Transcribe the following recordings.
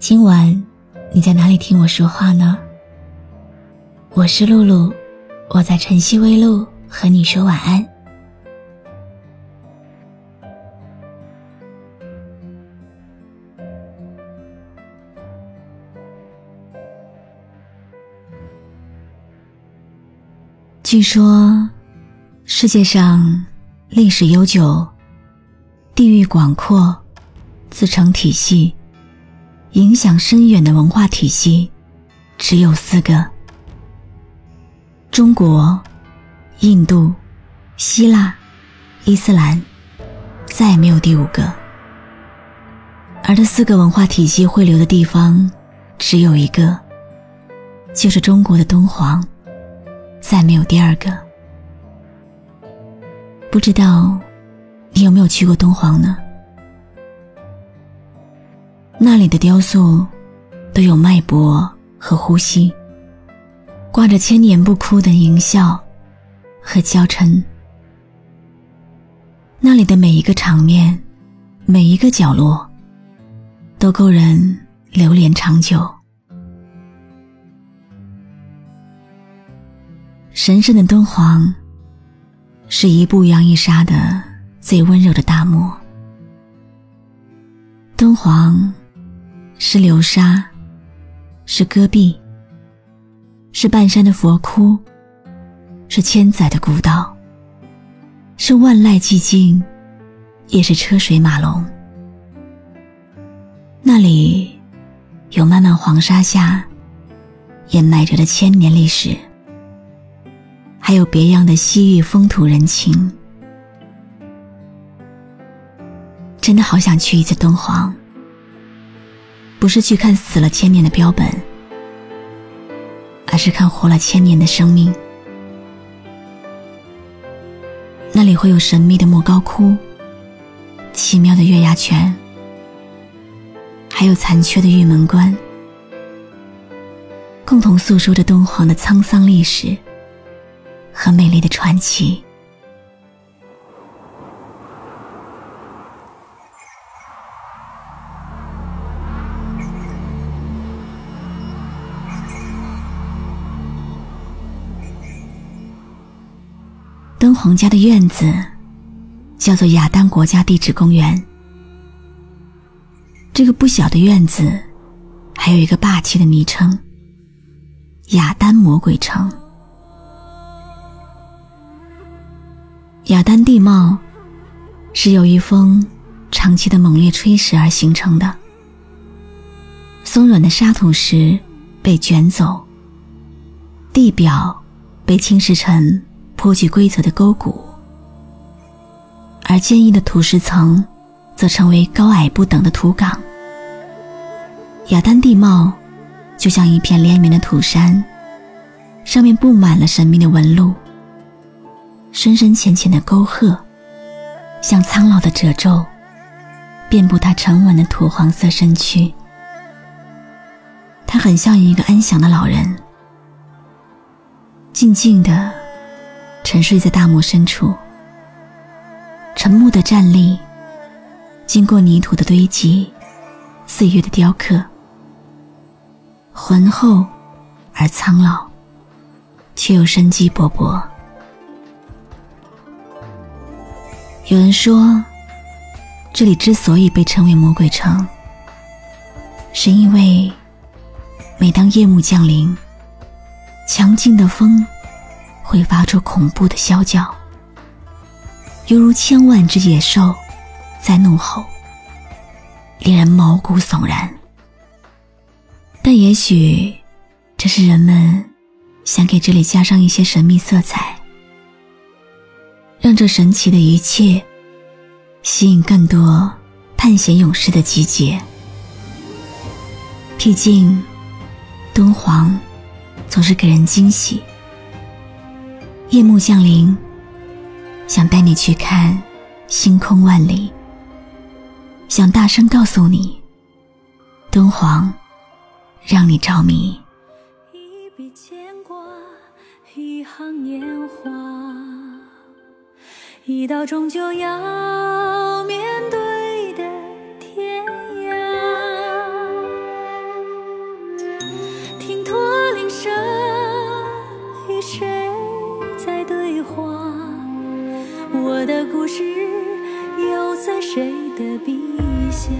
今晚你在哪里听我说话呢？我是露露，我在晨曦微露和你说晚安。据说，世界上历史悠久、地域广阔、自成体系。影响深远的文化体系只有四个：中国、印度、希腊、伊斯兰，再也没有第五个。而这四个文化体系汇流的地方只有一个，就是中国的敦煌，再没有第二个。不知道你有没有去过敦煌呢？那里的雕塑都有脉搏和呼吸，挂着千年不枯的狞笑和娇嗔。那里的每一个场面，每一个角落，都够人流连长久。神圣的敦煌，是一步洋一沙的最温柔的大漠。敦煌。是流沙，是戈壁，是半山的佛窟，是千载的古道，是万籁寂静，也是车水马龙。那里有漫漫黄沙下掩埋着的千年历史，还有别样的西域风土人情。真的好想去一次敦煌。不是去看死了千年的标本，而是看活了千年的生命。那里会有神秘的莫高窟、奇妙的月牙泉，还有残缺的玉门关，共同诉说着敦煌的沧桑历史和美丽的传奇。敦煌家的院子叫做雅丹国家地质公园。这个不小的院子还有一个霸气的昵称——雅丹魔鬼城。雅丹地貌是由于风长期的猛烈吹蚀而形成的，松软的沙土石被卷走，地表被侵蚀成。颇具规则的沟谷，而坚硬的土石层则成为高矮不等的土岗。雅丹地貌就像一片连绵的土山，上面布满了神秘的纹路，深深浅浅的沟壑，像苍老的褶皱，遍布它沉稳的土黄色身躯。它很像一个安详的老人，静静的。沉睡在大漠深处，沉默的站立，经过泥土的堆积，岁月的雕刻，浑厚而苍老，却又生机勃勃。有人说，这里之所以被称为魔鬼城，是因为每当夜幕降临，强劲的风。会发出恐怖的啸叫，犹如千万只野兽在怒吼，令人毛骨悚然。但也许这是人们想给这里加上一些神秘色彩，让这神奇的一切吸引更多探险勇士的集结。毕竟，敦煌总是给人惊喜。夜幕降临，想带你去看星空万里，想大声告诉你，敦煌让你着迷。一笔牵挂，一行年华，一道终究要我的故事又在谁的笔下？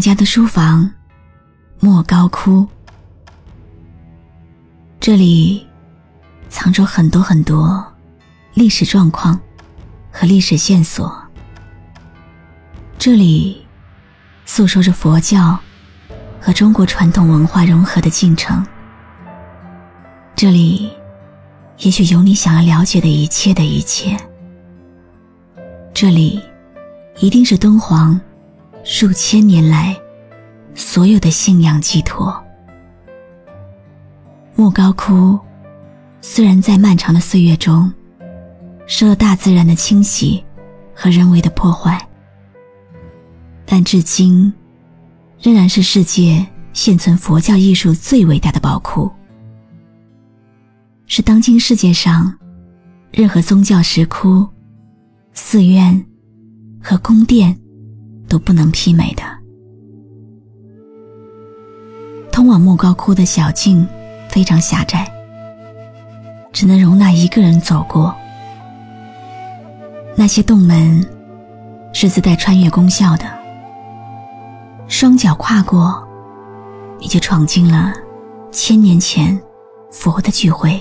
家的书房，莫高窟。这里藏着很多很多历史状况和历史线索。这里诉说着佛教和中国传统文化融合的进程。这里也许有你想要了解的一切的一切。这里一定是敦煌数千年来所有的信仰寄托。莫高窟虽然在漫长的岁月中受了大自然的侵袭和人为的破坏，但至今仍然是世界现存佛教艺术最伟大的宝库，是当今世界上任何宗教石窟、寺院和宫殿都不能媲美的。通往莫高窟的小径非常狭窄，只能容纳一个人走过。那些洞门是自带穿越功效的，双脚跨过，你就闯进了千年前佛的聚会。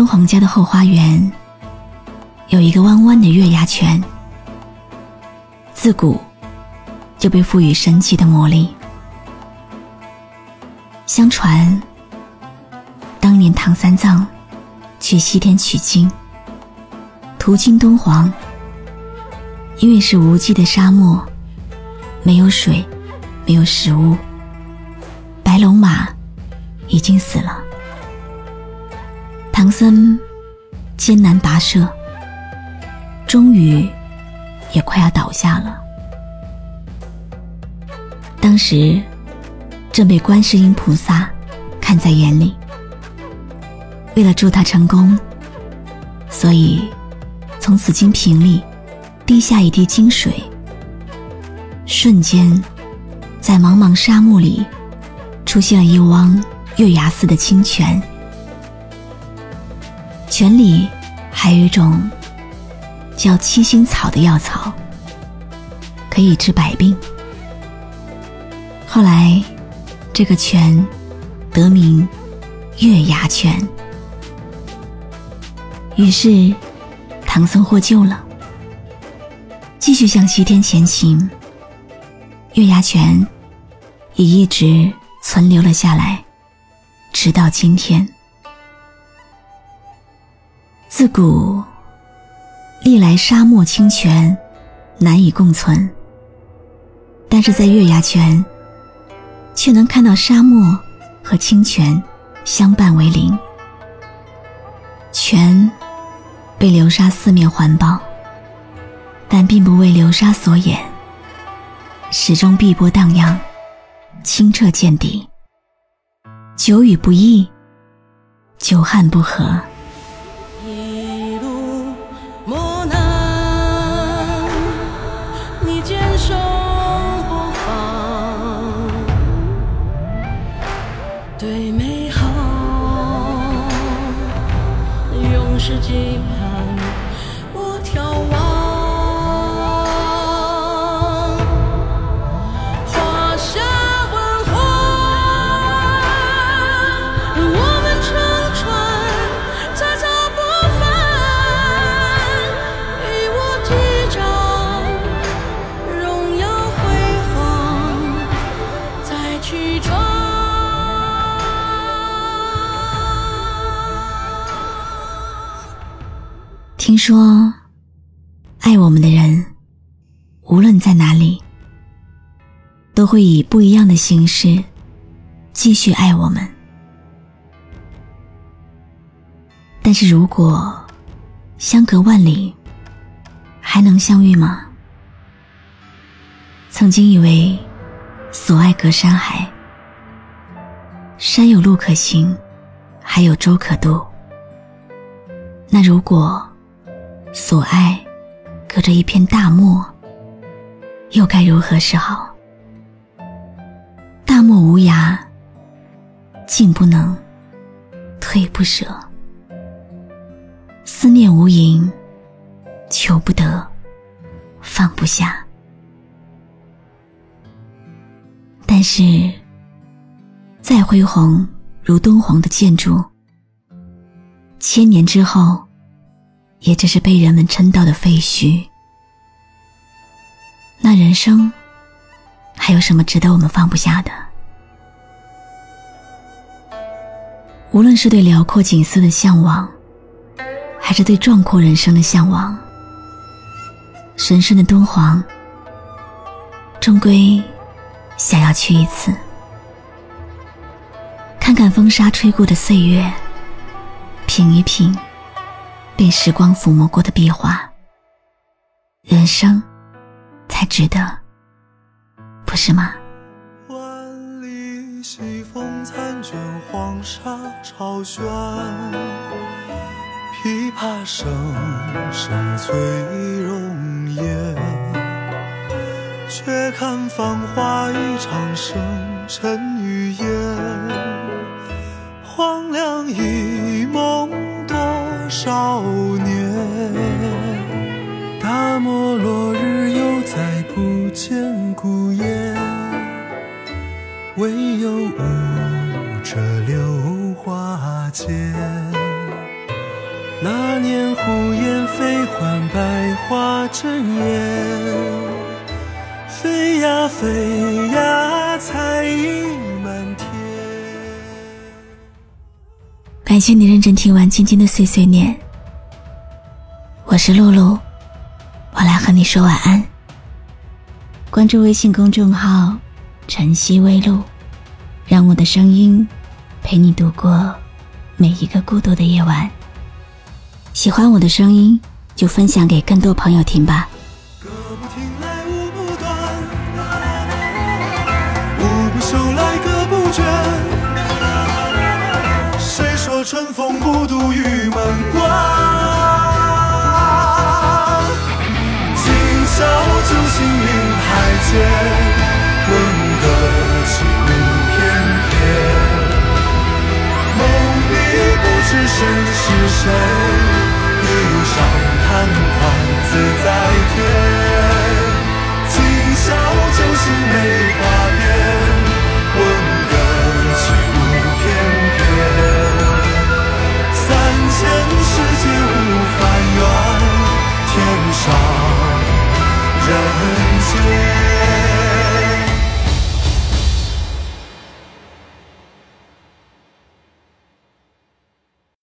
敦煌家的后花园有一个弯弯的月牙泉，自古就被赋予神奇的魔力。相传，当年唐三藏去西天取经，途经敦煌，因为是无际的沙漠，没有水，没有食物，白龙马已经死了。唐僧艰难跋涉，终于也快要倒下了。当时正被观世音菩萨看在眼里，为了助他成功，所以从紫金瓶里滴下一滴金水，瞬间在茫茫沙漠里出现了一汪月牙似的清泉。泉里还有一种叫七星草的药草，可以治百病。后来，这个泉得名月牙泉。于是，唐僧获救了，继续向西天前行。月牙泉也一直存留了下来，直到今天。自古历来沙漠清泉难以共存，但是在月牙泉，却能看到沙漠和清泉相伴为邻。泉被流沙四面环抱，但并不为流沙所掩，始终碧波荡漾，清澈见底。久雨不易，久旱不和。是期盼，听说，爱我们的人，无论在哪里，都会以不一样的形式继续爱我们。但是如果相隔万里，还能相遇吗？曾经以为，所爱隔山海，山有路可行，还有舟可渡。那如果？所爱，隔着一片大漠，又该如何是好？大漠无涯，进不能，退不舍。思念无垠，求不得，放不下。但是，再恢宏如敦煌的建筑，千年之后。也只是被人们称道的废墟。那人生还有什么值得我们放不下的？无论是对辽阔景色的向往，还是对壮阔人生的向往，神圣的敦煌，终归想要去一次，看看风沙吹过的岁月，品一品。被时光抚摸过的壁画，人生才值得，不是吗？万里西风残卷，黄沙潮轩，琵琶声声催容颜。却看繁华一场生，尘与烟，荒凉一梦。少年，大漠落日又再不见孤雁，唯有舞着柳花间。那年呼燕飞唤百花争艳，飞呀飞呀，感谢你认真听完今天的碎碎念，我是露露，我来和你说晚安。关注微信公众号“晨曦微露”，让我的声音陪你度过每一个孤独的夜晚。喜欢我的声音，就分享给更多朋友听吧。春风不度玉门关，今宵酒醒云海间，问歌起舞翩翩。梦里不知身是谁，一上贪欢自在天。今宵酒醒梅花人间。